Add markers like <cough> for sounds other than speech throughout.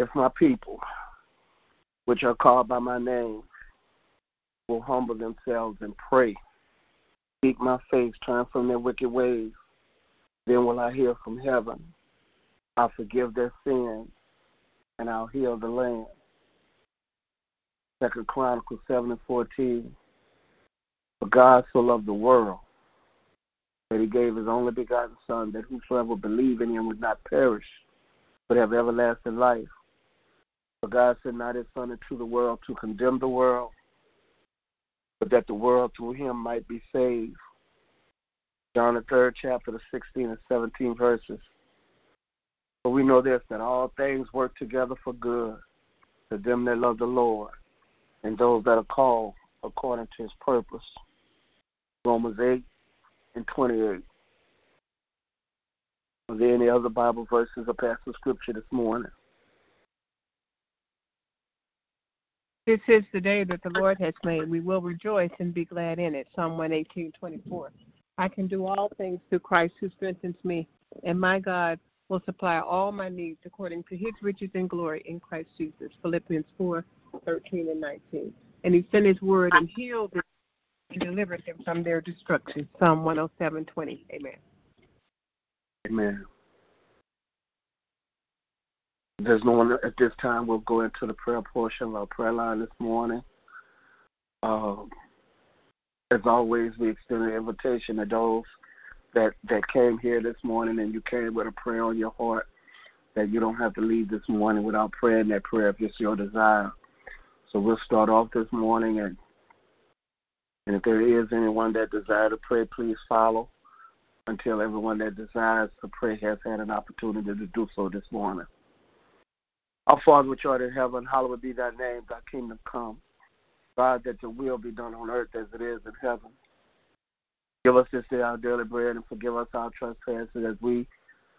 If my people, which are called by my name, will humble themselves and pray, seek my face, turn from their wicked ways, then will I hear from heaven. I'll forgive their sins and I'll heal the land. Second Chronicles seven and fourteen. For God so loved the world that he gave his only begotten Son, that whosoever believe in him would not perish, but have everlasting life. For God sent not his Son into the world to condemn the world, but that the world through him might be saved. John the third chapter, the 16 and 17 verses. But we know this, that all things work together for good to them that love the Lord and those that are called according to his purpose. Romans 8 and 28. Are there any other Bible verses or passage of scripture this morning? This is the day that the Lord has made. We will rejoice and be glad in it. Psalm 118, 24. I can do all things through Christ who strengthens me, and my God will supply all my needs according to his riches and glory in Christ Jesus. Philippians 4, 13 and 19. And he sent his word and healed them and delivered them from their destruction. Psalm 107, 20. Amen. Amen. There's no one at this time. We'll go into the prayer portion of our prayer line this morning. Um, as always, we extend an invitation to those that that came here this morning and you came with a prayer on your heart that you don't have to leave this morning without praying that prayer if it's your desire. So we'll start off this morning and and if there is anyone that desires to pray, please follow until everyone that desires to pray has had an opportunity to do so this morning. Our Father which art in heaven, hallowed be thy name, thy kingdom come. God, that your will be done on earth as it is in heaven. Give us this day our daily bread and forgive us our trespasses as we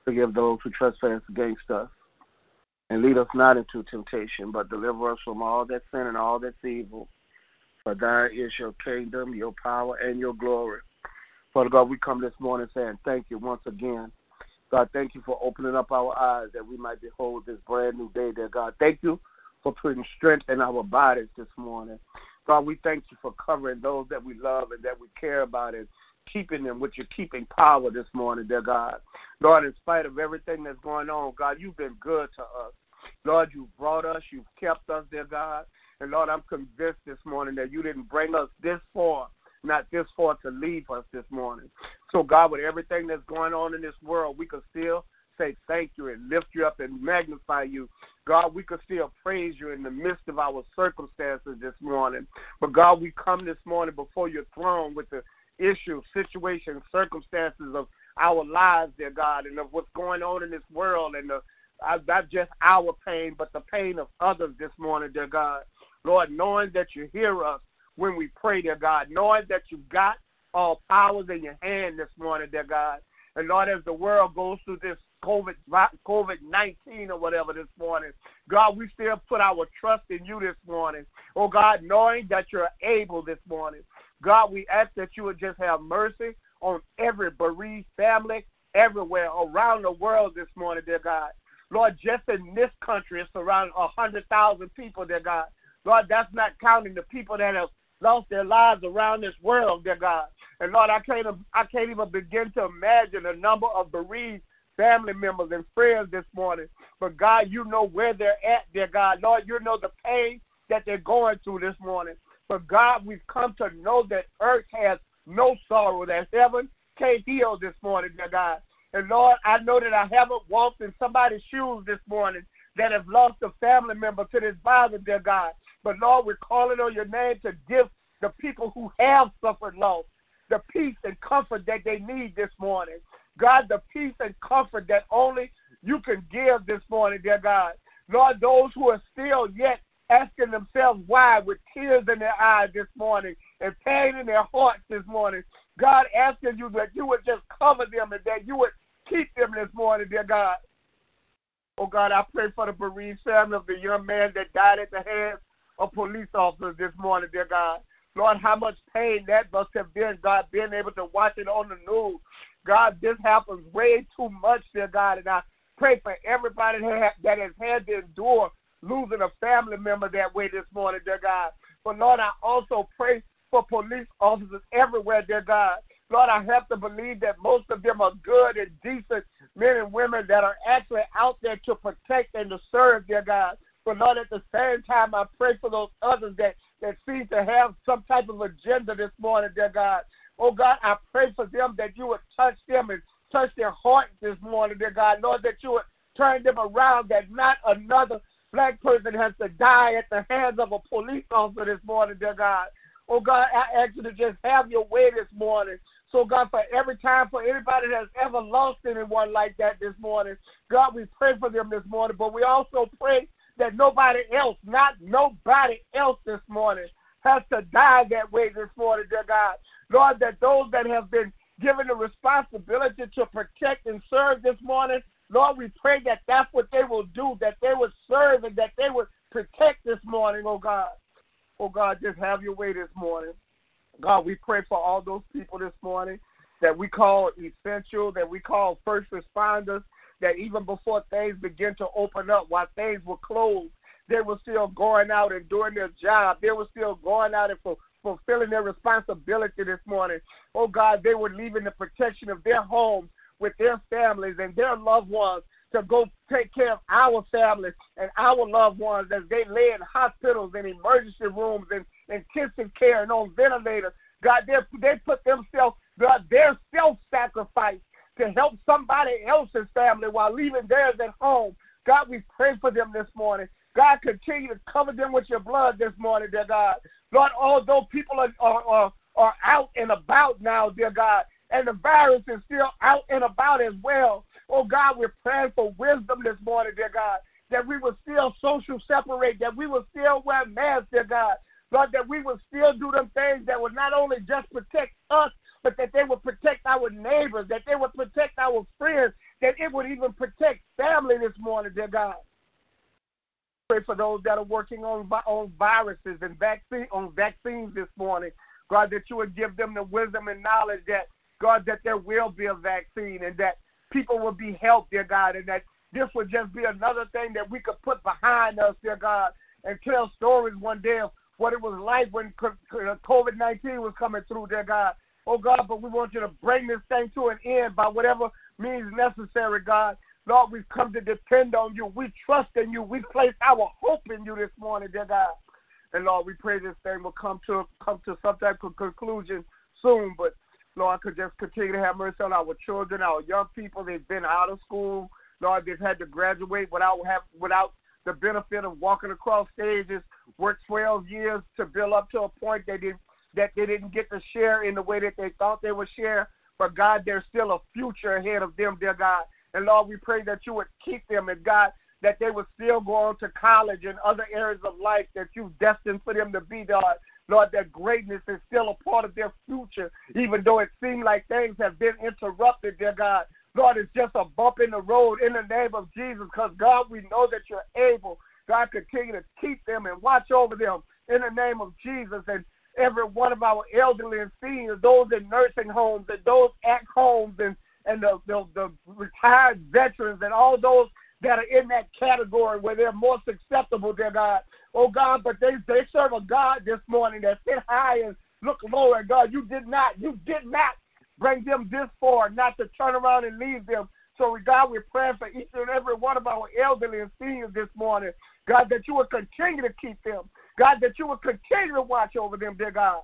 forgive those who trespass against us. And lead us not into temptation, but deliver us from all that sin and all that's evil. For thine is your kingdom, your power, and your glory. Father God, we come this morning saying thank you once again. God, thank you for opening up our eyes that we might behold this brand new day, dear God. Thank you for putting strength in our bodies this morning. God, we thank you for covering those that we love and that we care about and keeping them with your keeping power this morning, dear God. Lord, in spite of everything that's going on, God, you've been good to us. Lord, you've brought us, you've kept us, dear God. And Lord, I'm convinced this morning that you didn't bring us this far, not this far to leave us this morning. So, God, with everything that's going on in this world, we can still say thank you and lift you up and magnify you. God, we could still praise you in the midst of our circumstances this morning. But God, we come this morning before your throne with the issue, situation, circumstances of our lives, dear God, and of what's going on in this world and the uh, not just our pain, but the pain of others this morning, dear God. Lord, knowing that you hear us when we pray, dear God, knowing that you've got all powers in your hand this morning, dear God. And Lord, as the world goes through this COVID COVID nineteen or whatever this morning, God, we still put our trust in you this morning. Oh God, knowing that you're able this morning. God, we ask that you would just have mercy on every bereaved family everywhere around the world this morning, dear God. Lord, just in this country, it's around a 100,000 people, dear God. Lord, that's not counting the people that have lost their lives around this world, dear God. And Lord, I can't, I can't even begin to imagine the number of bereaved family members and friends this morning. But God, you know where they're at, dear God. Lord, you know the pain that they're going through this morning. But God, we've come to know that earth has no sorrow, that heaven can't heal this morning, dear God. And Lord, I know that I haven't walked in somebody's shoes this morning that have lost a family member to this virus, dear God. But Lord, we're calling on your name to give the people who have suffered loss the peace and comfort that they need this morning. God, the peace and comfort that only you can give this morning, dear God. Lord, those who are still yet asking themselves why with tears in their eyes this morning and pain in their hearts this morning. God asking you that you would just cover them and that you would keep them this morning, dear God. Oh God, I pray for the bereaved family of the young man that died at the hands of police officers this morning, dear God. Lord, how much pain that must have been, God, being able to watch it on the news. God, this happens way too much, dear God, and I pray for everybody that has had to endure losing a family member that way this morning, dear God. But Lord, I also pray for police officers everywhere, dear God. Lord, I have to believe that most of them are good and decent men and women that are actually out there to protect and to serve, dear God. But Lord, at the same time, I pray for those others that, that seem to have some type of agenda this morning, dear God. Oh God, I pray for them that you would touch them and touch their heart this morning, dear God. Lord, that you would turn them around, that not another black person has to die at the hands of a police officer this morning, dear God. Oh God, I ask you to just have your way this morning. So God, for every time for anybody that's ever lost anyone like that this morning, God, we pray for them this morning. But we also pray that nobody else, not nobody else this morning, has to die that way this morning, dear God. Lord, that those that have been given the responsibility to protect and serve this morning, Lord, we pray that that's what they will do, that they would serve and that they would protect this morning, oh God. Oh God, just have your way this morning. God, we pray for all those people this morning that we call essential, that we call first responders, that even before things begin to open up, while things were closed, they were still going out and doing their job. They were still going out and for, fulfilling their responsibility this morning. Oh God, they were leaving the protection of their homes with their families and their loved ones to go take care of our families and our loved ones as they lay in hospitals and emergency rooms and intensive care and on ventilators. God, they, they put themselves, God, their self-sacrifice to help somebody else's family while leaving theirs at home. God, we pray for them this morning. God, continue to cover them with your blood this morning, dear God. Lord, although people are, are, are, out and about now, dear God, and the virus is still out and about as well. Oh God, we're praying for wisdom this morning, dear God, that we will still social separate, that we will still wear masks, dear God. Lord, that we will still do them things that would not only just protect us, but that they would protect our neighbors, that they would protect our friends, that it would even protect family this morning, dear God. Pray for those that are working on on viruses and vaccine on vaccines this morning. God, that you would give them the wisdom and knowledge that God, that there will be a vaccine and that people will be helped, dear God, and that this would just be another thing that we could put behind us, dear God, and tell stories one day of what it was like when COVID 19 was coming through, dear God. Oh God, but we want you to bring this thing to an end by whatever means necessary, God. Lord, we've come to depend on you. We trust in you. We place our hope in you this morning, dear God. And Lord, we pray this thing will come to come to some type of conclusion soon. But Lord, could just continue to have mercy on our children, our young people. They've been out of school. Lord, they've had to graduate without have without the benefit of walking across stages, work 12 years to build up to a point they did that they didn't get to share in the way that they thought they would share. But God, there's still a future ahead of them, dear God. And Lord, we pray that you would keep them, and God, that they would still go on to college and other areas of life that you've destined for them to be, God. Lord, that greatness is still a part of their future, even though it seems like things have been interrupted, dear God. Lord, it's just a bump in the road in the name of Jesus, because God, we know that you're able. God, continue to keep them and watch over them in the name of Jesus. And every one of our elderly and seniors, those in nursing homes and those at homes and, and the, the, the retired veterans and all those that are in that category where they're more susceptible, dear God. Oh God, but they they serve a God this morning that sit high and look low. And God, you did not, you did not bring them this far, not to turn around and leave them. So, God, we're praying for each and every one of our elderly and seniors this morning. God, that you will continue to keep them. God, that you would continue to watch over them, dear God,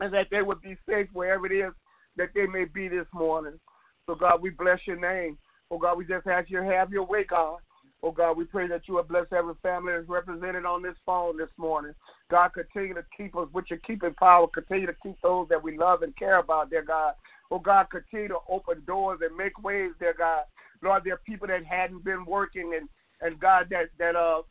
and that they would be safe wherever it is that they may be this morning. So, God, we bless your name. Oh, God, we just ask you to have your way, God. Oh, God, we pray that you will bless every family that's represented on this phone this morning. God, continue to keep us with your keeping power. Continue to keep those that we love and care about, dear God. Oh, God, continue to open doors and make ways, dear God. Lord, there are people that hadn't been working and, and God, that, that uh,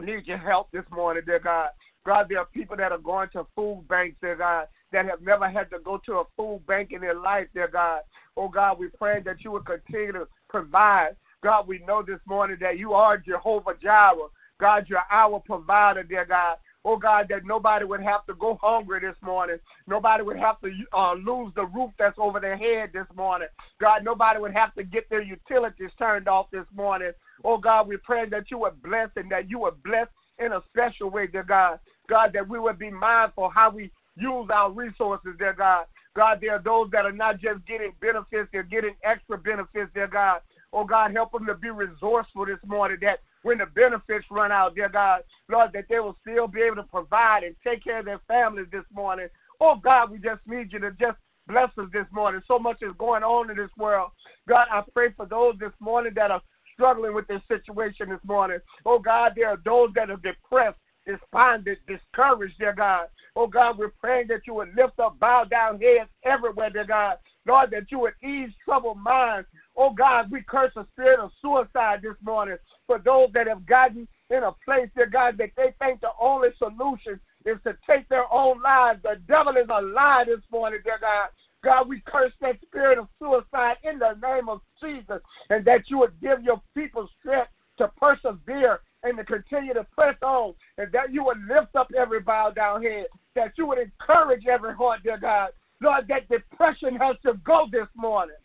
need your help this morning, dear God. God, there are people that are going to food banks, dear God, that have never had to go to a food bank in their life, dear God. Oh, God, we pray that you will continue to provide. God, we know this morning that you are Jehovah Jireh. God, you're our provider, dear God. Oh God, that nobody would have to go hungry this morning. Nobody would have to uh, lose the roof that's over their head this morning. God, nobody would have to get their utilities turned off this morning. Oh God, we pray that you would bless and that you would bless in a special way, dear God. God, that we would be mindful how we use our resources, dear God. God, there are those that are not just getting benefits, they're getting extra benefits, dear God. Oh God, help them to be resourceful this morning that when the benefits run out, dear God, Lord, that they will still be able to provide and take care of their families this morning. Oh God, we just need you to just bless us this morning. So much is going on in this world. God, I pray for those this morning that are struggling with this situation this morning. Oh God, there are those that are depressed despondent, discouraged, dear God. Oh God, we're praying that you would lift up, bow down heads everywhere, dear God. Lord, that you would ease troubled minds. Oh God, we curse the spirit of suicide this morning for those that have gotten in a place, dear God, that they think the only solution is to take their own lives. The devil is a lie this morning, dear God. God, we curse that spirit of suicide in the name of Jesus, and that you would give your people strength to persevere and to continue to press on, and that you would lift up every bowed down head, that you would encourage every heart, dear God. Lord, that depression has to go this morning.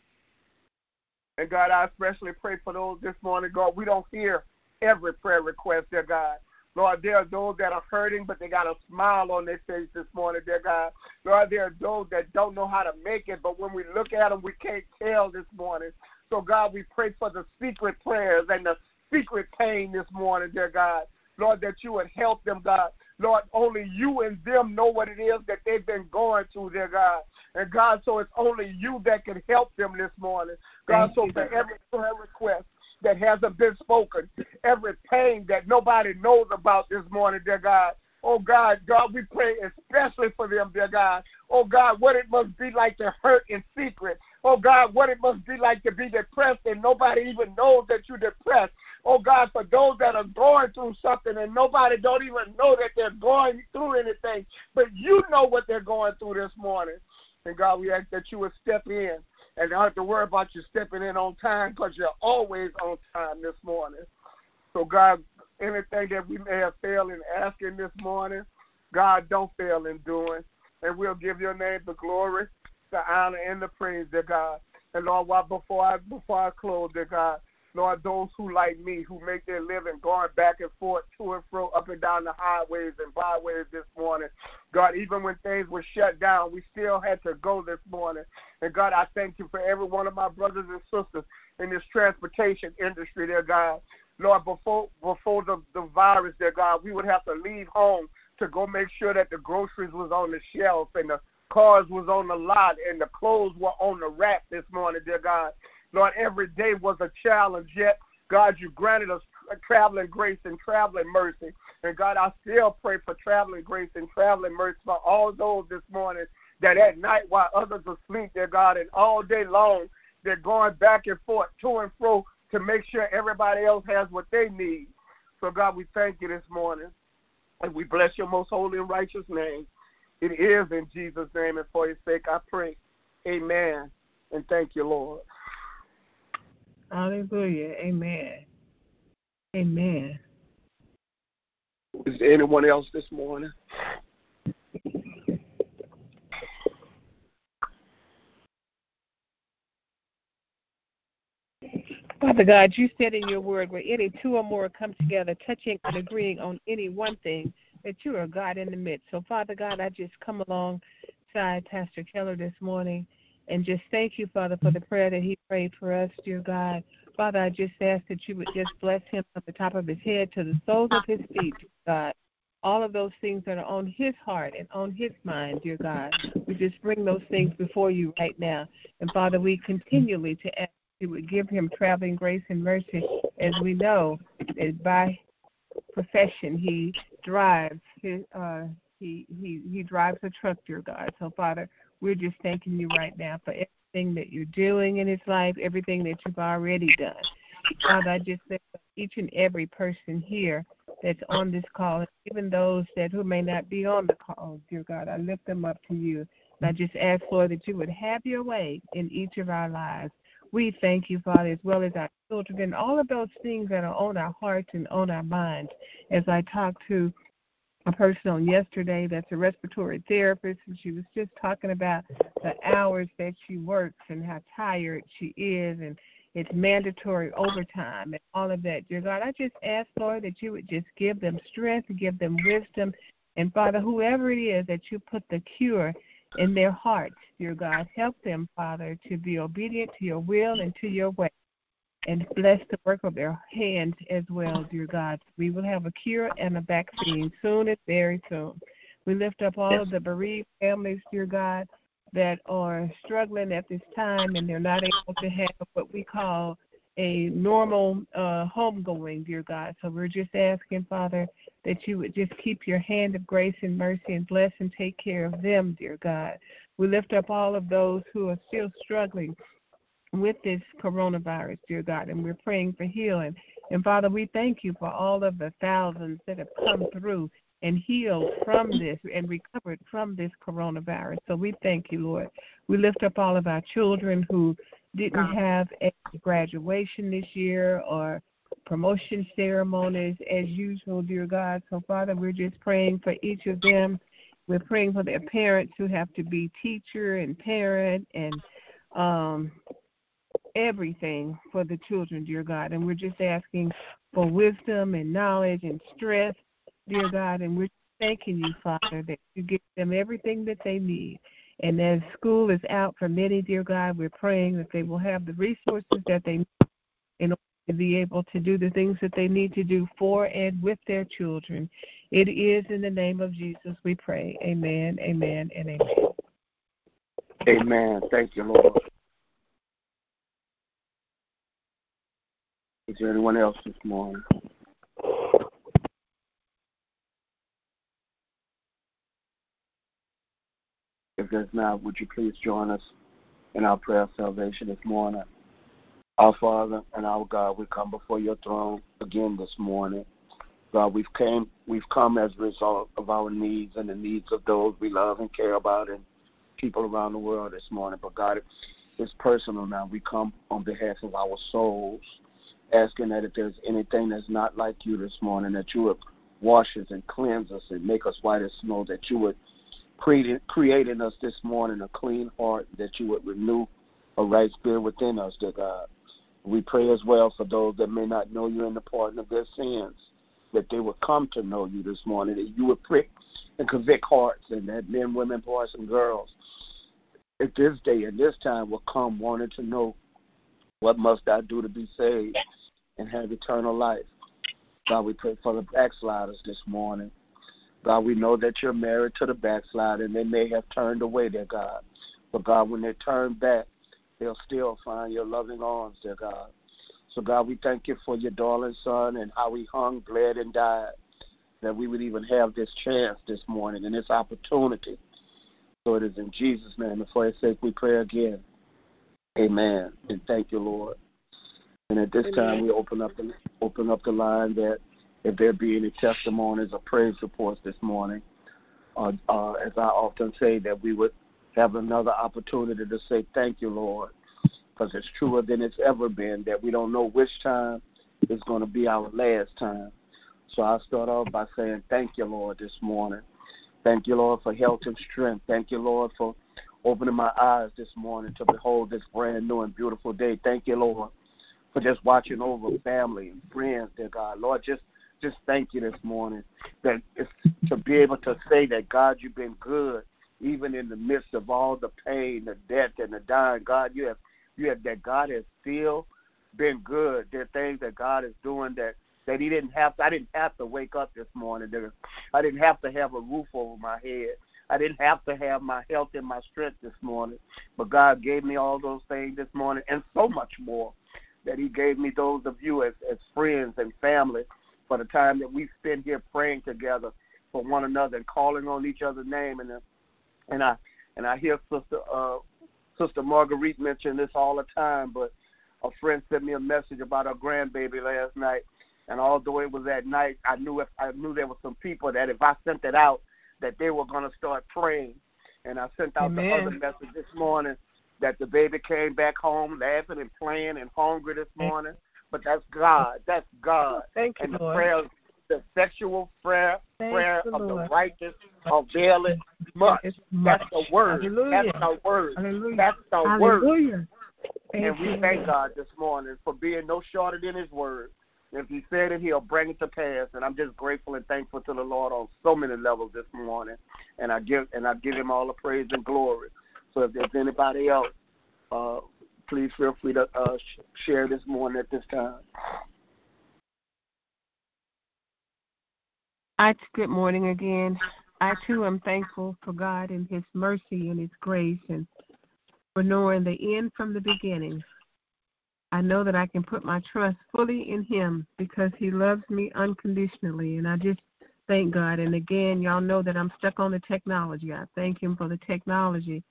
And God, I especially pray for those this morning, God. We don't hear every prayer request, dear God. Lord, there are those that are hurting, but they got a smile on their face this morning, dear God. Lord, there are those that don't know how to make it, but when we look at them, we can't tell this morning. So, God, we pray for the secret prayers and the secret pain this morning, dear God. Lord, that you would help them, God. Lord, only you and them know what it is that they've been going through, dear God. And God, so it's only you that can help them this morning. God, so for every prayer request that hasn't been spoken, every pain that nobody knows about this morning, dear God. Oh God, God, we pray especially for them, dear God. Oh God, what it must be like to hurt in secret. Oh God, what it must be like to be depressed and nobody even knows that you're depressed. Oh God, for those that are going through something and nobody don't even know that they're going through anything, but you know what they're going through this morning. And God, we ask that you would step in and don't have to worry about you stepping in on time because you're always on time this morning. So God, anything that we may have failed in asking this morning, God, don't fail in doing. And we'll give your name the glory the honor and the praise, dear God. And Lord, while before I before I close, dear God, Lord, those who like me, who make their living going back and forth to and fro, up and down the highways and byways this morning. God, even when things were shut down, we still had to go this morning. And God, I thank you for every one of my brothers and sisters in this transportation industry, dear God. Lord, before before the, the virus, dear God, we would have to leave home to go make sure that the groceries was on the shelf and the cars was on the lot and the clothes were on the rack this morning, dear God. Lord, every day was a challenge, yet, God, you granted us traveling grace and traveling mercy. And God, I still pray for traveling grace and traveling mercy for all those this morning that at night while others are asleep, dear God, and all day long they're going back and forth to and fro to make sure everybody else has what they need. So, God, we thank you this morning. And we bless your most holy and righteous name. It is in Jesus' name, and for your sake I pray. Amen. And thank you, Lord. Hallelujah. Amen. Amen. Is there anyone else this morning? Father God, you said in your word, where any two or more come together, touching and agreeing on any one thing, that you are God in the midst. So, Father God, I just come alongside Pastor Keller this morning and just thank you, Father, for the prayer that he prayed for us, dear God. Father, I just ask that you would just bless him from the top of his head to the soles of his feet, God. All of those things that are on his heart and on his mind, dear God. We just bring those things before you right now. And Father, we continually to ask you would give him traveling grace and mercy as we know that by profession. He drives his uh he he he drives a truck, dear God. So Father, we're just thanking you right now for everything that you're doing in his life, everything that you've already done. Father, I just thank each and every person here that's on this call, even those that who may not be on the call, dear God, I lift them up to you. And I just ask, Lord, that you would have your way in each of our lives. We thank you, Father, as well as our children and all of those things that are on our hearts and on our minds. As I talk to a person on yesterday that's a respiratory therapist, and she was just talking about the hours that she works and how tired she is, and it's mandatory overtime and all of that. Dear God, I just ask, Lord, that you would just give them strength, and give them wisdom, and Father, whoever it is that you put the cure in their hearts, dear God, help them, Father, to be obedient to your will and to your way and bless the work of their hands as well, dear God. We will have a cure and a vaccine soon and very soon. We lift up all of the bereaved families, dear God, that are struggling at this time and they're not able to have what we call a normal uh, homegoing, dear God. So we're just asking, Father, that you would just keep your hand of grace and mercy and bless and take care of them, dear God. We lift up all of those who are still struggling with this coronavirus, dear God, and we're praying for healing. And Father, we thank you for all of the thousands that have come through and healed from this and recovered from this coronavirus. So we thank you, Lord. We lift up all of our children who didn't have a graduation this year or promotion ceremonies as usual, dear God. So, Father, we're just praying for each of them. We're praying for their parents who have to be teacher and parent and um, everything for the children, dear God. And we're just asking for wisdom and knowledge and strength, dear God. And we're thanking you, Father, that you give them everything that they need. And as school is out for many, dear God, we're praying that they will have the resources that they need in order to be able to do the things that they need to do for and with their children. It is in the name of Jesus we pray. Amen, amen, and amen. Amen. Thank you, Lord. Is there anyone else this morning? If there's would you please join us in our prayer of salvation this morning? Our Father and our God, we come before your throne again this morning. God, we've came we've come as a result of our needs and the needs of those we love and care about and people around the world this morning. But God, it's personal now. We come on behalf of our souls asking that if there's anything that's not like you this morning, that you would wash us and cleanse us and make us white as snow, that you would create in us this morning a clean heart, that you would renew a right spirit within us, dear God. We pray as well for those that may not know you in the pardon of their sins, that they would come to know you this morning, that you would prick and convict hearts, and that men, women, boys, and girls at this day and this time will come wanting to know what must I do to be saved and have eternal life? God, we pray for the backsliders this morning. God, we know that you're married to the backslider and they may have turned away, dear God. But God, when they turn back, they'll still find your loving arms, dear God. So, God, we thank you for your darling son and how he hung, bled, and died, that we would even have this chance this morning and this opportunity. So it is in Jesus' name and for his sake we pray again. Amen. And thank you, Lord. And at this Amen. time, we open up the open up the line that if there be any testimonies or praise reports this morning, uh, uh, as I often say, that we would have another opportunity to say thank you, Lord, because it's truer than it's ever been that we don't know which time is going to be our last time. So I'll start off by saying thank you, Lord, this morning. Thank you, Lord, for health and strength. Thank you, Lord, for opening my eyes this morning to behold this brand new and beautiful day. Thank you, Lord, for just watching over family and friends, dear God. Lord, just just thank you this morning that to be able to say that God, you've been good, even in the midst of all the pain, the death, and the dying. God, you have you have that God has still been good. There are things that God is doing that that He didn't have. To, I didn't have to wake up this morning. I didn't have to have a roof over my head. I didn't have to have my health and my strength this morning, but God gave me all those things this morning and so much more that He gave me those of you as, as friends and family for the time that we spend here praying together for one another and calling on each other's name. And and I and I hear Sister uh, Sister Marguerite mention this all the time, but a friend sent me a message about her grandbaby last night, and although it was at night, I knew if I knew there were some people that if I sent it out that they were going to start praying. And I sent out Amen. the other message this morning that the baby came back home laughing and playing and hungry this morning. But that's God. That's God. Thank you, and the Lord. prayers the sexual prayer, prayer of Lord. the righteous availeth much. That's the word. Hallelujah. That's the word. Hallelujah. That's the Hallelujah. word. and we thank God this morning for being no shorter than His word. If He said it, He'll bring it to pass. And I'm just grateful and thankful to the Lord on so many levels this morning. And I give and I give Him all the praise and glory. So if there's anybody else, uh, please feel free to uh, share this morning at this time. I good morning again. I too am thankful for God and His mercy and His grace and for knowing the end from the beginning. I know that I can put my trust fully in Him because He loves me unconditionally. And I just thank God. And again, y'all know that I'm stuck on the technology. I thank Him for the technology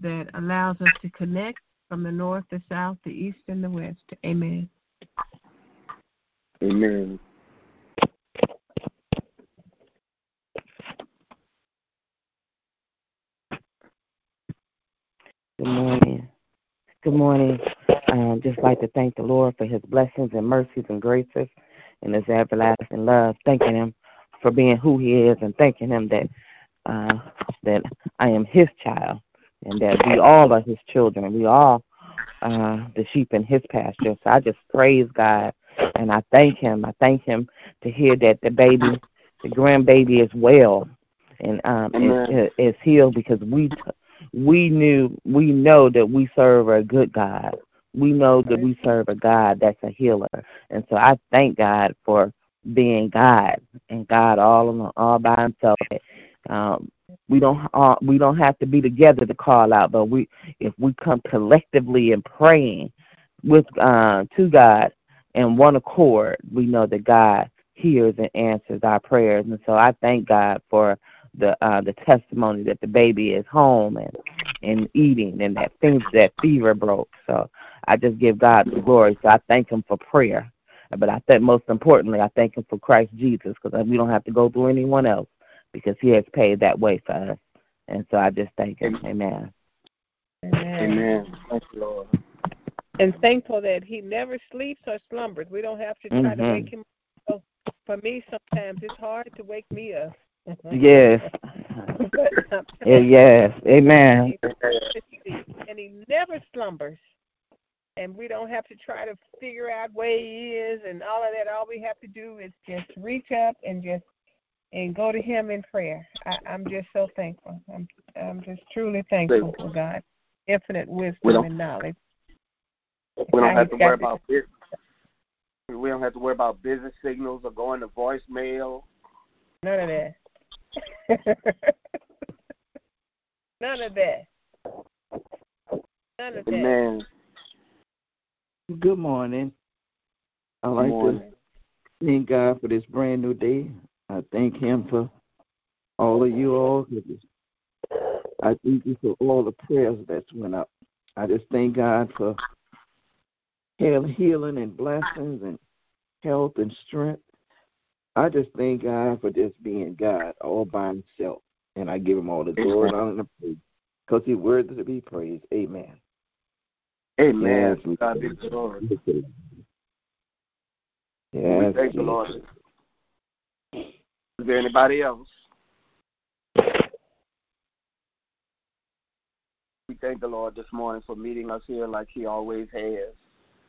that allows us to connect from the north, the south, the east, and the west. Amen. Amen. Good morning. Good morning. Um, just like to thank the Lord for his blessings and mercies and graces and his everlasting love. Thanking him for being who he is and thanking him that uh, that I am his child and that we all are his children. We all uh, the sheep in his pasture. So I just praise God and I thank him. I thank him to hear that the baby, the grandbaby is well and um, is, is healed because we we knew we know that we serve a good God. We know that we serve a God that's a healer, and so I thank God for being God and God all all by Himself. Um, we don't uh, we don't have to be together to call out, but we if we come collectively and praying with uh, to God in one accord, we know that God hears and answers our prayers, and so I thank God for the uh, the testimony that the baby is home and and eating and that things that fever broke. So I just give God the glory. So I thank Him for prayer, but I think most importantly I thank Him for Christ Jesus because we don't have to go through anyone else because He has paid that way for us. And so I just thank Him. Amen. Amen. Amen. Thank you, Lord. And thankful that He never sleeps or slumbers. We don't have to try mm-hmm. to wake Him. up. For me, sometimes it's hard to wake me up. yes. <laughs> yes. Amen. And he never slumbers. And we don't have to try to figure out where he is and all of that. All we have to do is just reach up and just and go to him in prayer. I, I'm just so thankful. I'm I'm just truly thankful for God. Infinite wisdom and knowledge. We don't have to worry about business. We don't have to worry about business signals or going to voicemail. None of that. <laughs> None of that. None of that. Amen. Good morning. I like to thank God for this brand new day. I thank Him for all of you all. I thank you for all the prayers that's went up. I just thank God for healing and blessings and health and strength. I just thank God for just being God all by himself. And I give him all the glory and honor and praise because he's worthy to be praised. Amen. Amen. Yes, God be the glory. Yes. Thank the Lord. Is there anybody else? We thank the Lord this morning for meeting us here like He always has.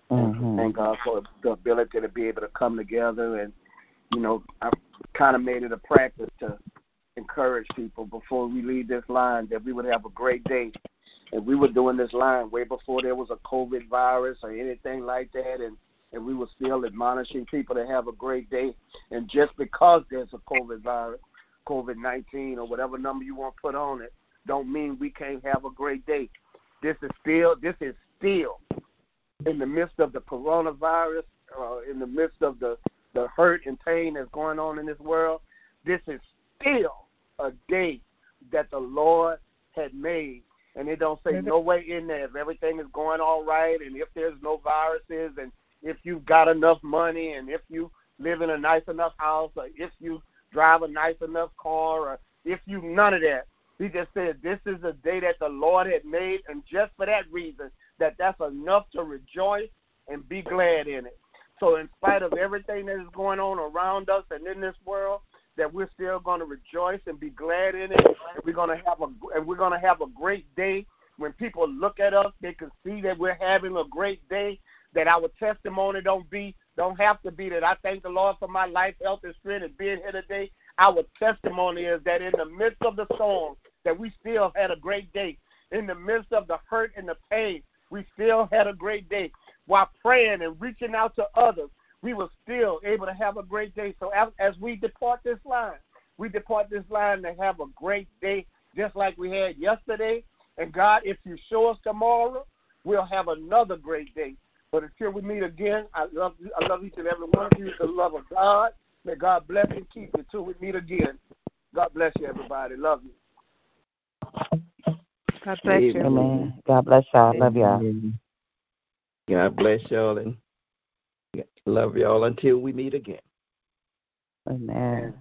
Mm-hmm. Thank God for the ability to be able to come together and you know, I kind of made it a practice to encourage people before we leave this line that we would have a great day. And we were doing this line way before there was a COVID virus or anything like that, and and we were still admonishing people to have a great day. And just because there's a COVID virus, COVID 19 or whatever number you want to put on it, don't mean we can't have a great day. This is still this is still in the midst of the coronavirus, uh, in the midst of the the hurt and pain that's going on in this world, this is still a day that the Lord had made. And it don't say no way in there if everything is going all right and if there's no viruses and if you've got enough money and if you live in a nice enough house or if you drive a nice enough car or if you none of that. He just said this is a day that the Lord had made and just for that reason that that's enough to rejoice and be glad in it. So, in spite of everything that is going on around us and in this world, that we're still going to rejoice and be glad in it. We're going to have a and we're going to have a great day. When people look at us, they can see that we're having a great day. That our testimony don't be don't have to be that I thank the Lord for my life, health, and strength and being here today. Our testimony is that in the midst of the storm, that we still had a great day. In the midst of the hurt and the pain, we still had a great day. While praying and reaching out to others, we were still able to have a great day. So as, as we depart this line, we depart this line to have a great day, just like we had yesterday. And God, if you show us tomorrow, we'll have another great day. But until we meet again, I love you. I love each and every one of you with the love of God. May God bless and keep you until we meet again. God bless you, everybody. Love you. God bless you. Amen. God bless y'all. Love y'all. God bless y'all and love y'all until we meet again. Amen.